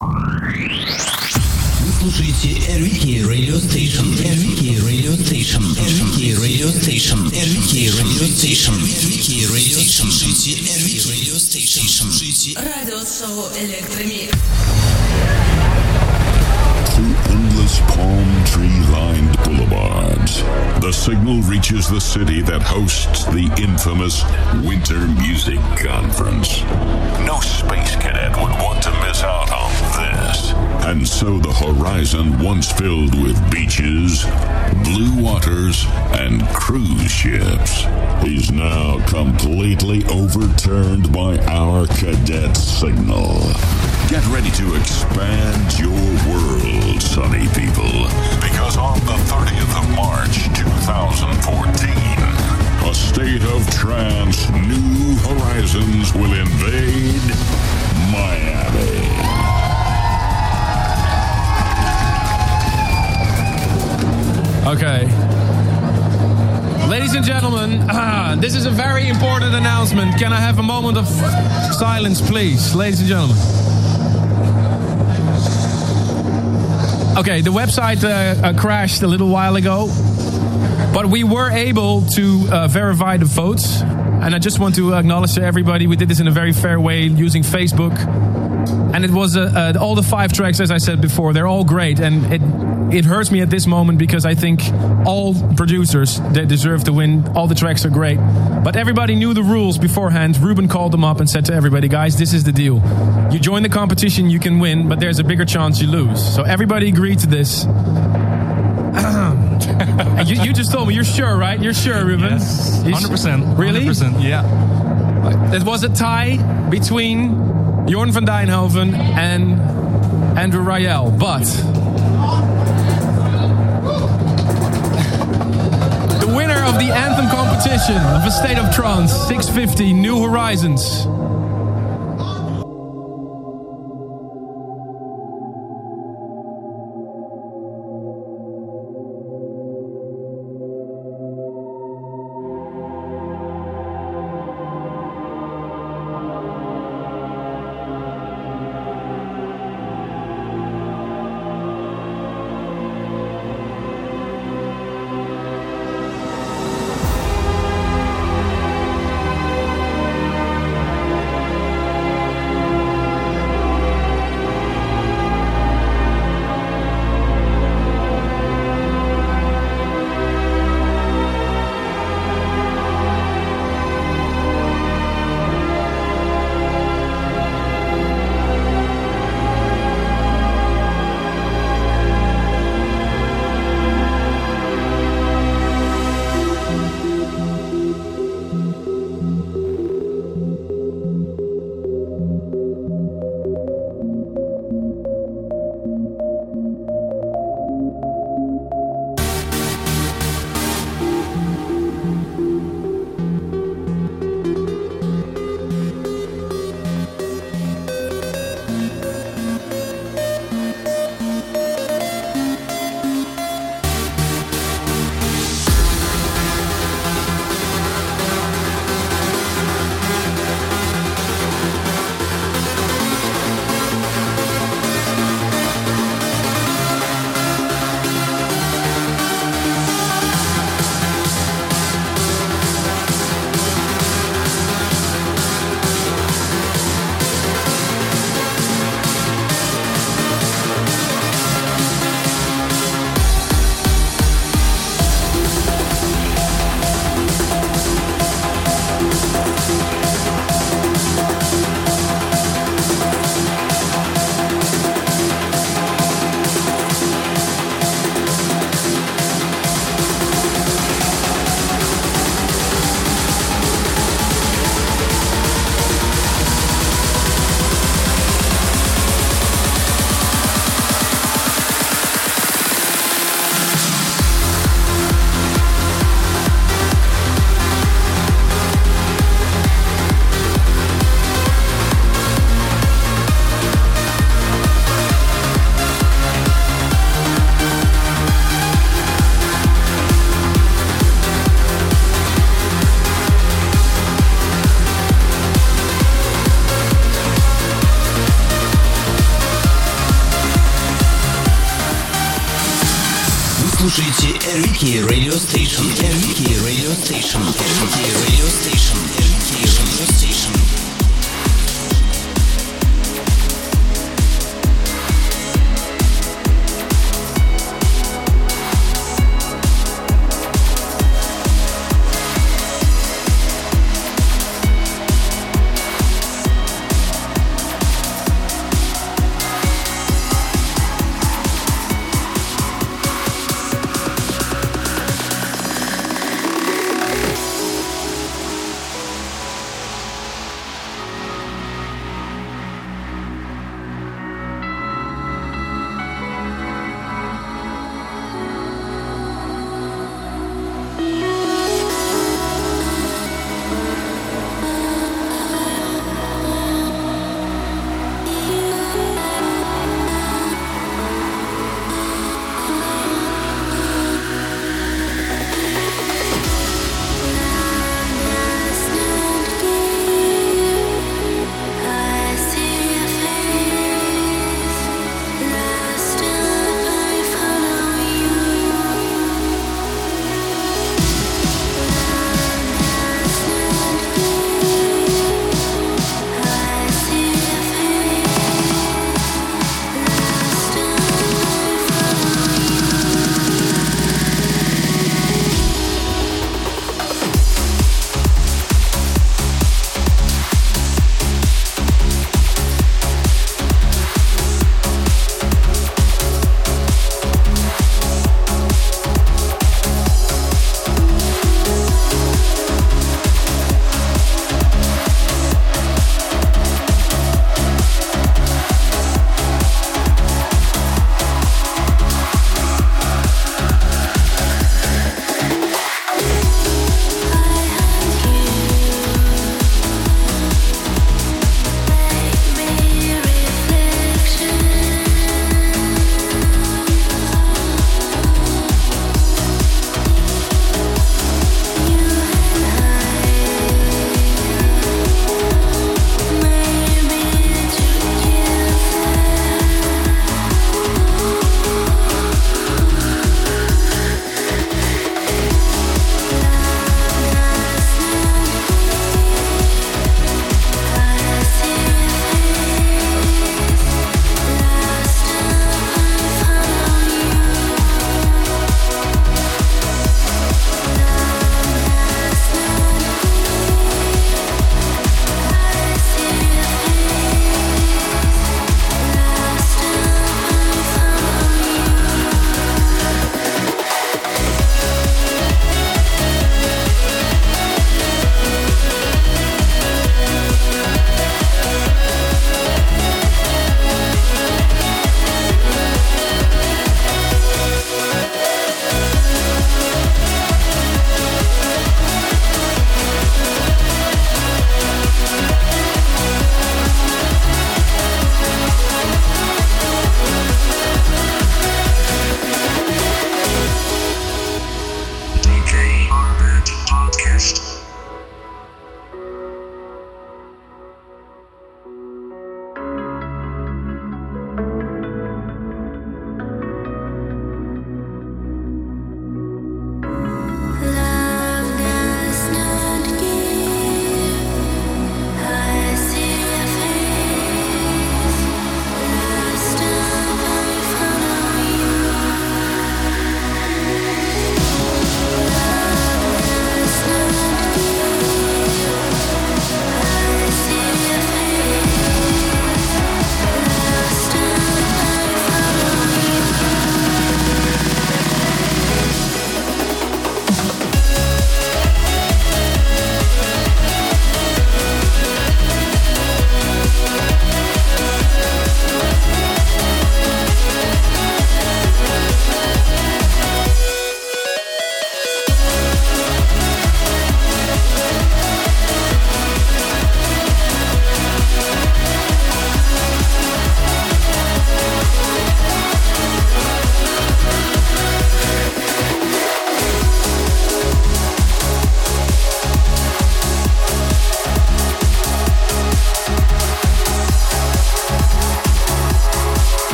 Вы слушаете RVK Radio Station. RVK Radio Station. RVK Radio Station. RVK Radio Station. RVK Radio Station. Слушайте RVK Radio Station. Слушайте Радиошоу Электромикс. Palm tree lined boulevards, the signal reaches the city that hosts the infamous Winter Music Conference. No space cadet would want to miss out on this. And so the horizon, once filled with beaches, blue waters, and cruise ships, is now completely overturned by our cadet signal. Get ready to expand your world, sunny people. Because on the 30th of March 2014, a state of trance, new horizons will invade Miami. Okay. Ladies and gentlemen, ah, this is a very important announcement. Can I have a moment of silence, please? Ladies and gentlemen. Okay, the website uh, uh, crashed a little while ago, but we were able to uh, verify the votes. And I just want to acknowledge to everybody we did this in a very fair way using Facebook. And it was uh, uh, all the five tracks, as I said before, they're all great. And it it hurts me at this moment because I think all producers they deserve to win. All the tracks are great, but everybody knew the rules beforehand. Ruben called them up and said to everybody, "Guys, this is the deal. You join the competition, you can win, but there's a bigger chance you lose." So everybody agreed to this. you, you just told me you're sure, right? You're sure, Ruben? Yes, You- 100%. Really? 100%, yeah. It was a tie between Jorn van Deynhoven and Andrew Rayel, but the winner of the anthem competition of a state of trance 650 New Horizons. RVK Radio Station. Radio Station. Radio Station.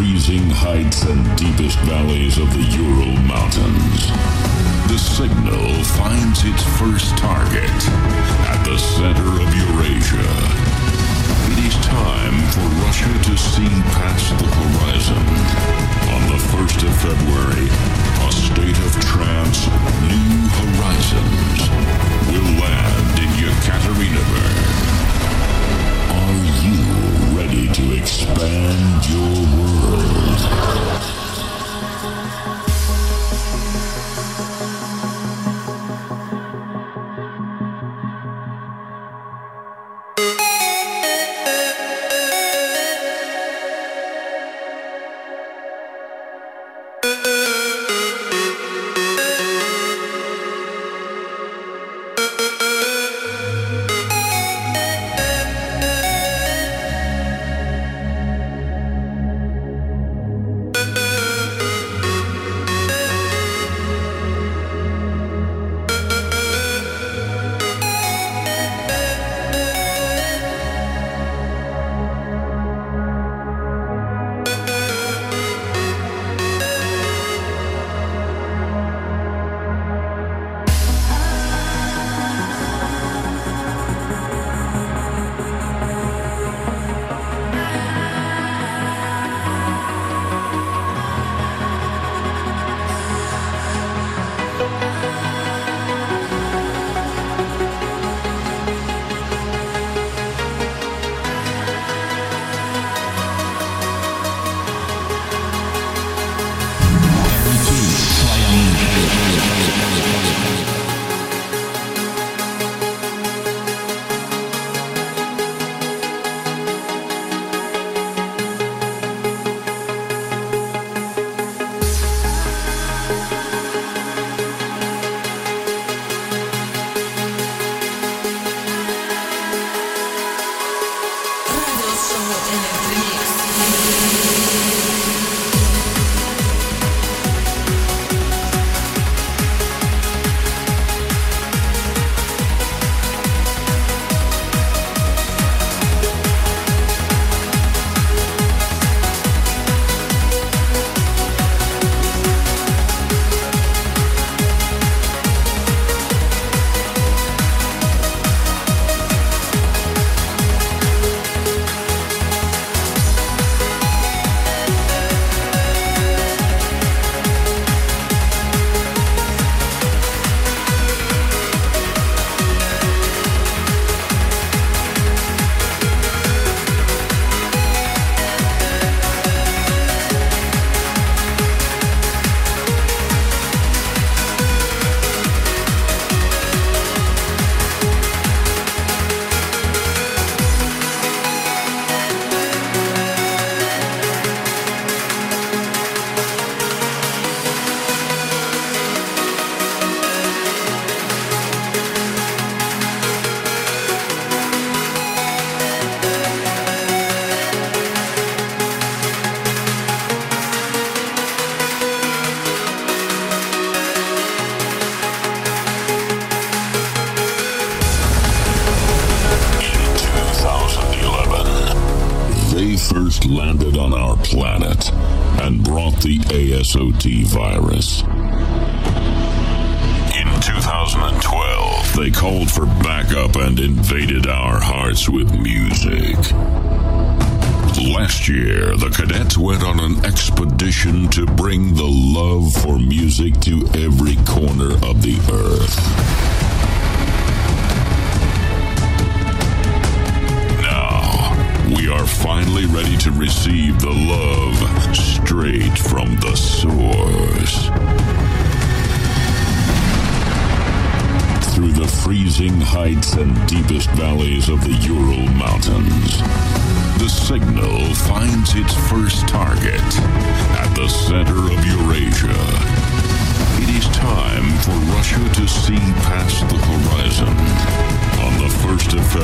Freezing heights and deepest valleys of the Ural Mountains, the signal finds its first target at the center of Eurasia. It is time for Russia to see past the horizon. On the 1st of February, a state of trance, New Horizons, will land in Yekaterinburg. Are you to expand your world? ASOT virus. In 2012, they called for backup and invaded our hearts with music. Last year, the cadets went on an expedition to bring the love for music to every corner of the earth. Finally ready to receive the love straight from the source. Through the freezing heights and deepest valleys of the Ural Mountains, the signal finds its first target at the center of Eurasia. It is time for Russia to see past the horizon. On the 1st of February,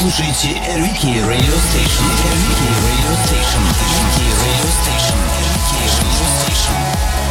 слушаете Рики Radio Station. Рики Radio Station. Рики Radio Station. Рики Radio Station.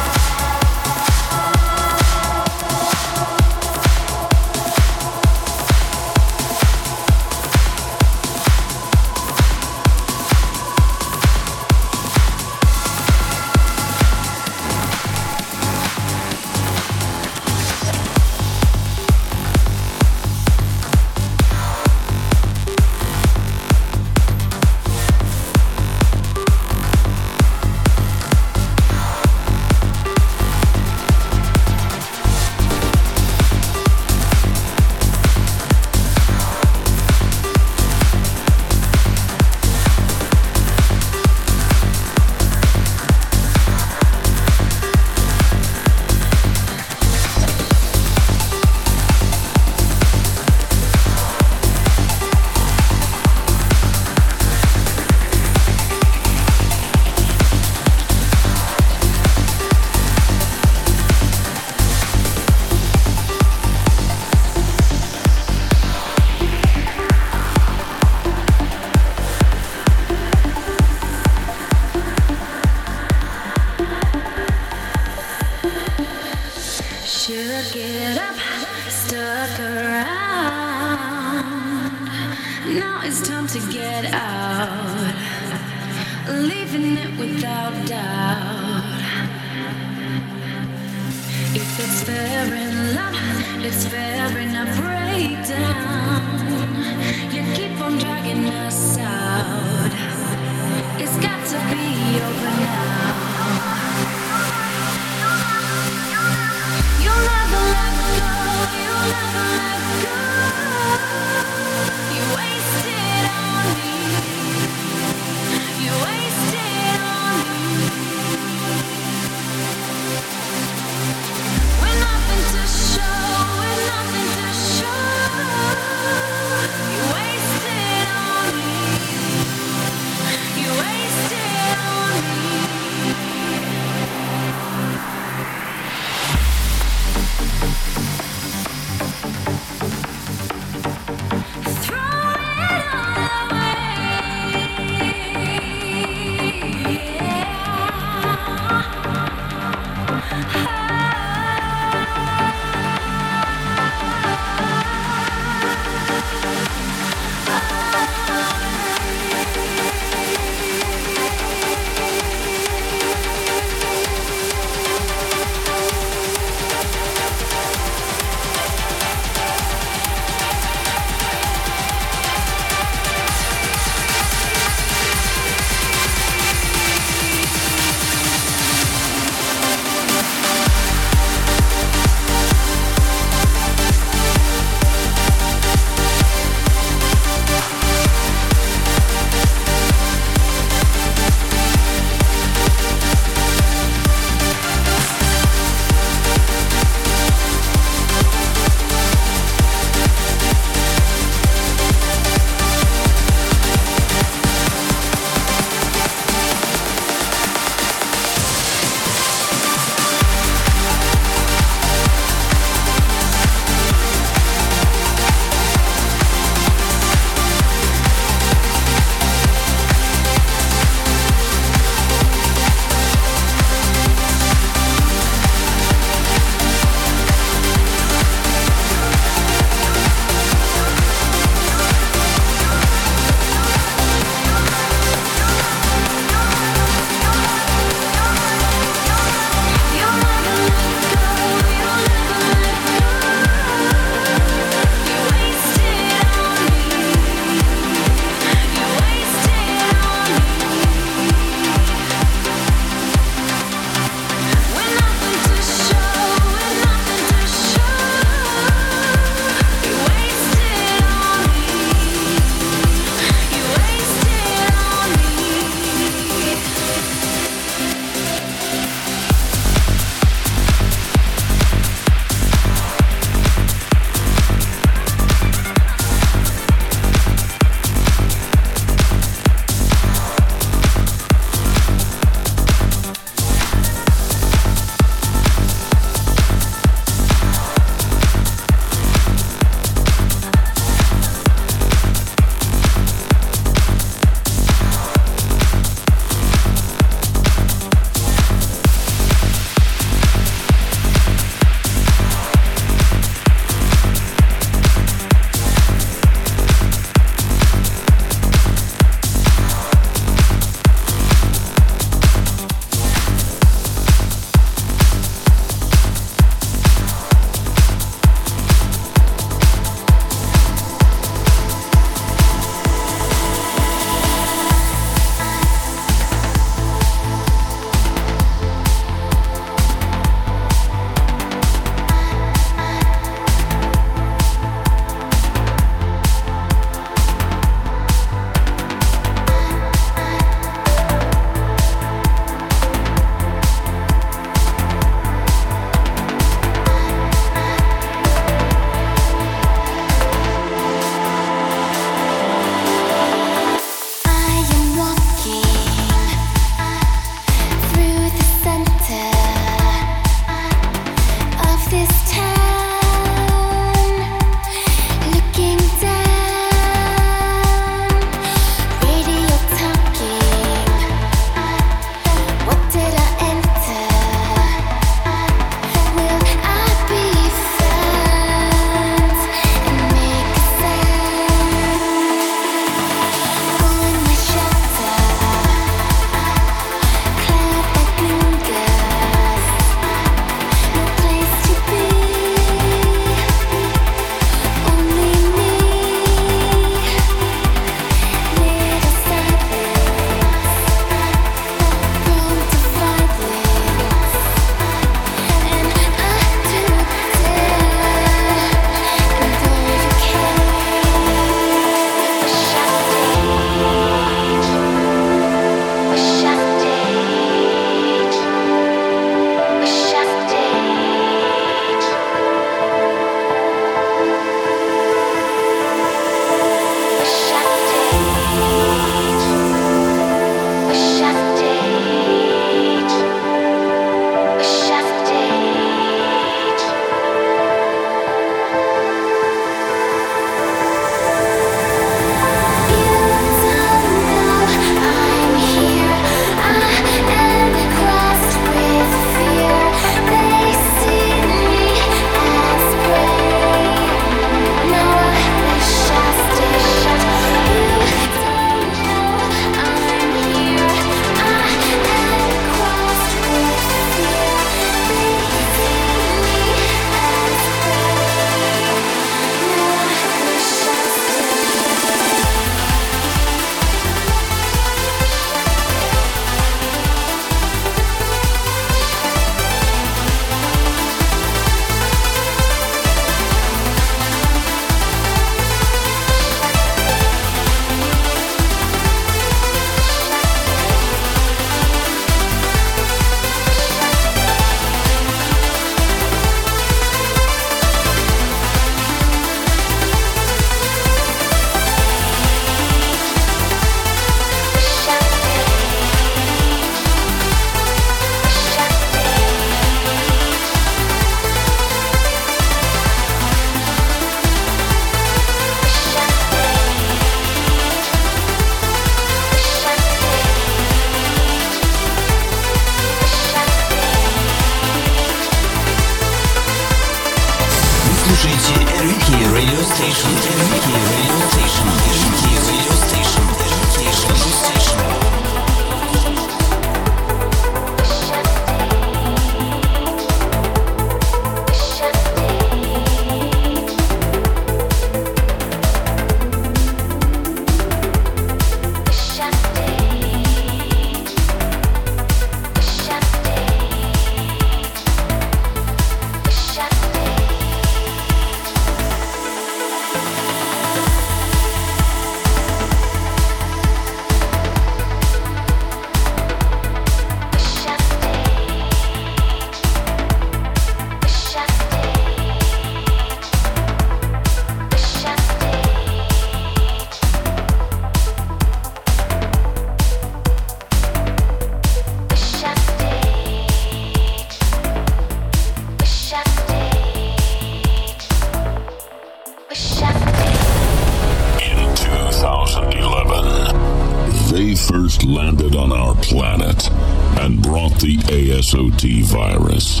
ASOT virus.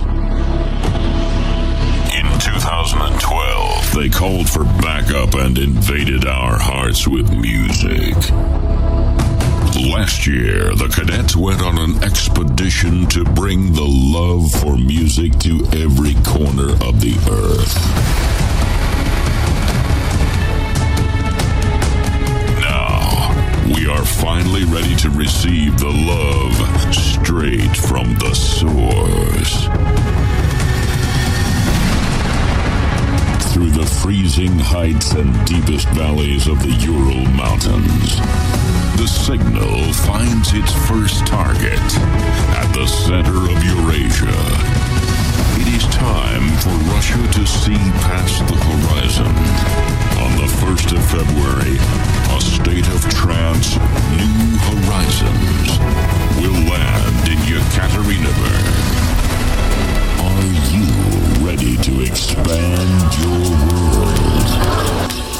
In 2012, they called for backup and invaded our hearts with music. Last year, the cadets went on an expedition to bring the love for music to every corner of the earth. Now, we are finally ready to receive the love freezing heights and deepest valleys of the Ural Mountains, the signal finds its first target at the center of Eurasia. It is time for Russia to see past the horizon. On the 1st of February, a state of trance, New Horizons, will land in Yekaterinburg. Are you ready to expand your world?